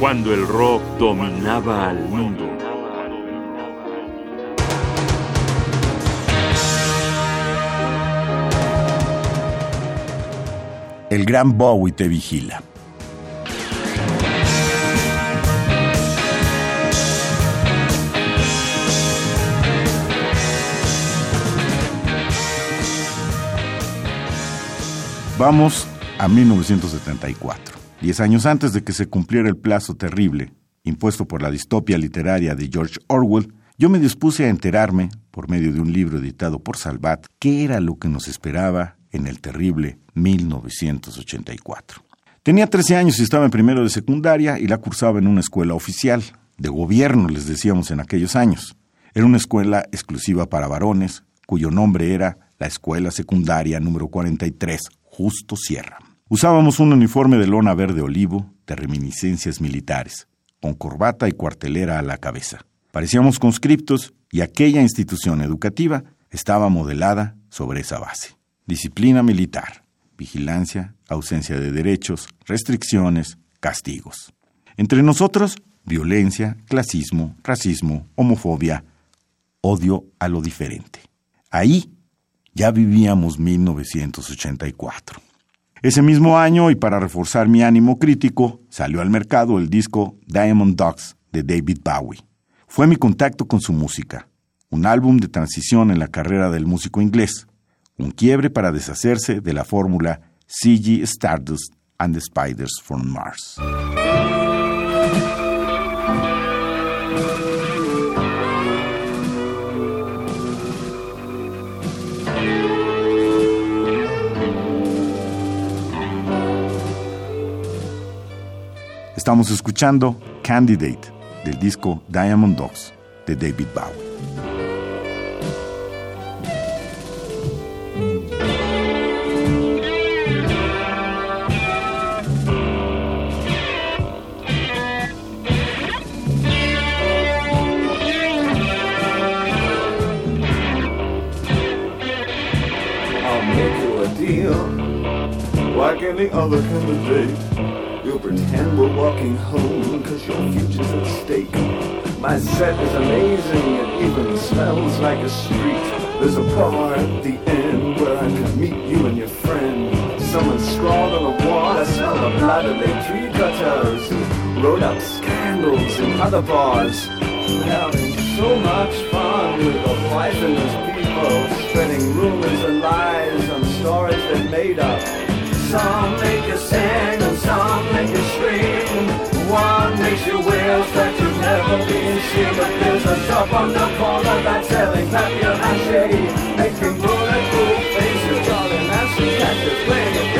cuando el rock dominaba al mundo. El gran Bowie te vigila. Vamos a 1974, diez años antes de que se cumpliera el plazo terrible impuesto por la distopia literaria de George Orwell, yo me dispuse a enterarme, por medio de un libro editado por Salvat, qué era lo que nos esperaba en el terrible 1984. Tenía 13 años y estaba en primero de secundaria y la cursaba en una escuela oficial, de gobierno les decíamos en aquellos años. Era una escuela exclusiva para varones, cuyo nombre era la Escuela Secundaria número 43, Justo Sierra. Usábamos un uniforme de lona verde olivo de reminiscencias militares, con corbata y cuartelera a la cabeza. Parecíamos conscriptos y aquella institución educativa estaba modelada sobre esa base. Disciplina militar, vigilancia, ausencia de derechos, restricciones, castigos. Entre nosotros, violencia, clasismo, racismo, homofobia, odio a lo diferente. Ahí ya vivíamos 1984. Ese mismo año, y para reforzar mi ánimo crítico, salió al mercado el disco Diamond Dogs de David Bowie. Fue mi contacto con su música, un álbum de transición en la carrera del músico inglés, un quiebre para deshacerse de la fórmula CG Stardust and the Spiders from Mars. Estamos escuchando Candidate del disco Diamond Dogs de David Bowie. Pretend we're walking home cause your future's at stake. My set is amazing, it even smells like a street. There's a bar at the end where I could meet you and your friend. Someone scrawled on the wall, I smell the blood of their tree cutters who wrote up scandals in other bars. Having so much fun with the poisonous people, spreading rumors and lies on stories they made up. Some make you sing and some make you scream. One makes you wish that you've never been seen. But there's a shop on the corner that's selling papier mâché, making bulletproof faces, Charlie Manson catches playing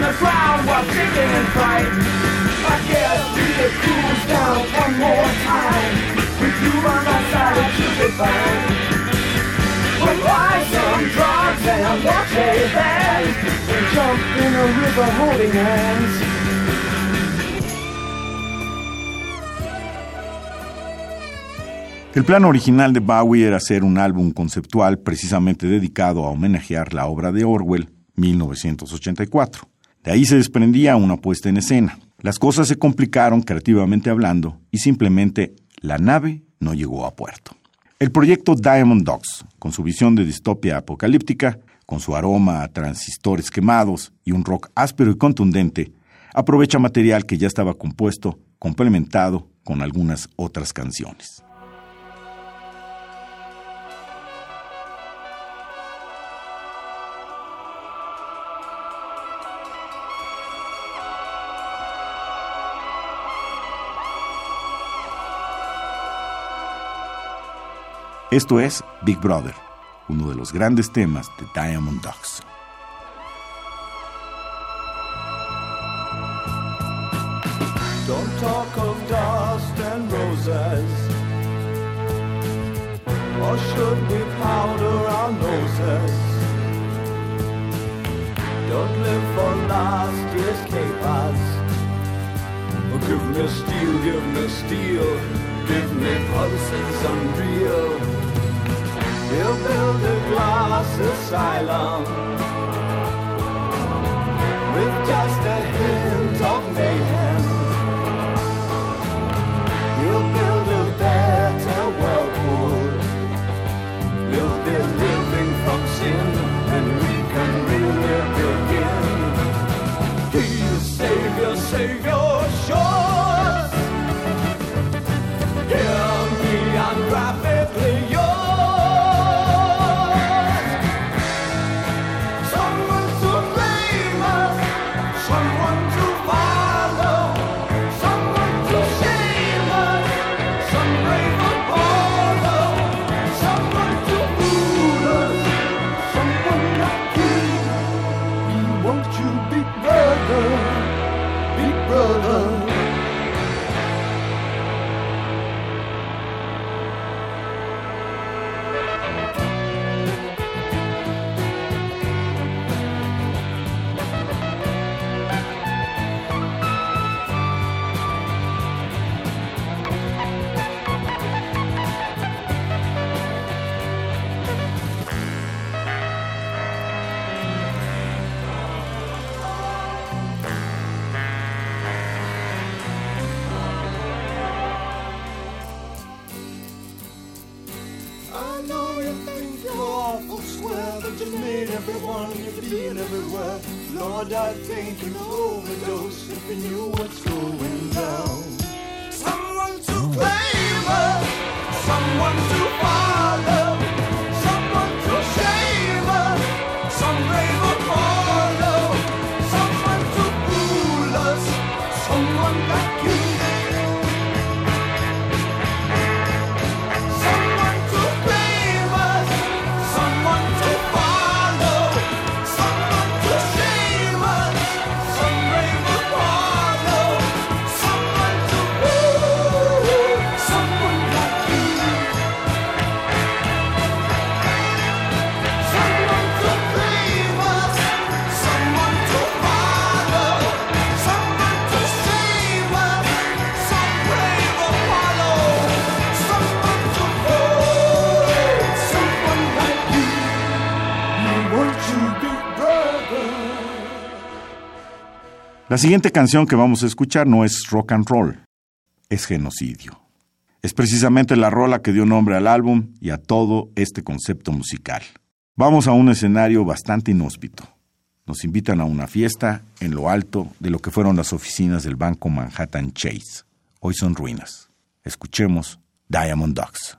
the be a. El plan original de Bowie era hacer un álbum conceptual precisamente dedicado a homenajear la obra de Orwell, 1984. De ahí se desprendía una puesta en escena. Las cosas se complicaron creativamente hablando y simplemente la nave no llegó a puerto. El proyecto Diamond Dogs, con su visión de distopia apocalíptica, con su aroma a transistores quemados y un rock áspero y contundente, aprovecha material que ya estaba compuesto, complementado con algunas otras canciones. Esto es Big Brother, uno de los grandes temas de Diamond Dogs. Don't talk of dust and roses. Or should we powder our noses? Don't live for last year's capers. Give me steel, give me steel, give me pulses unreal. He'll build a glass asylum with just a hint made everyone you feel everywhere. Lord, I think you for overdose if you knew what's going down. Someone to hmm. blame us, someone to La siguiente canción que vamos a escuchar no es rock and roll, es genocidio. Es precisamente la rola que dio nombre al álbum y a todo este concepto musical. Vamos a un escenario bastante inhóspito. Nos invitan a una fiesta en lo alto de lo que fueron las oficinas del banco Manhattan Chase. Hoy son ruinas. Escuchemos Diamond Dogs.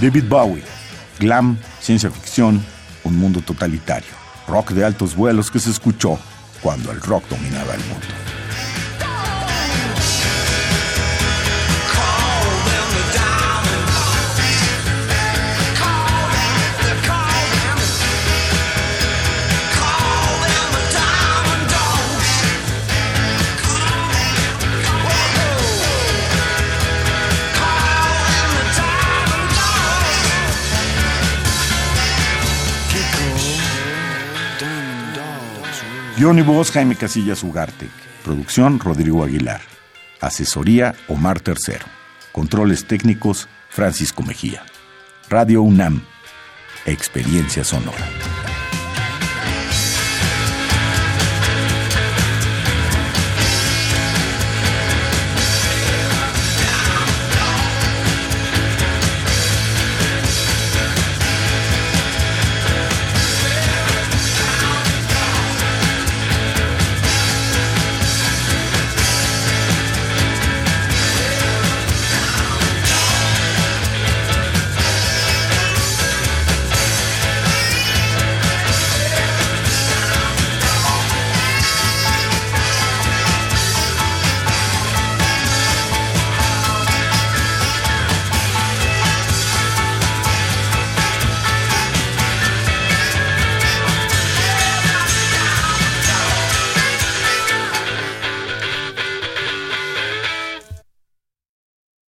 David Bowie, glam, ciencia ficción, un mundo totalitario, rock de altos vuelos que se escuchó cuando el rock dominaba el mundo. Guión y voz Jaime Casillas Ugarte. Producción Rodrigo Aguilar. Asesoría Omar Tercero. Controles técnicos Francisco Mejía. Radio UNAM. Experiencia sonora.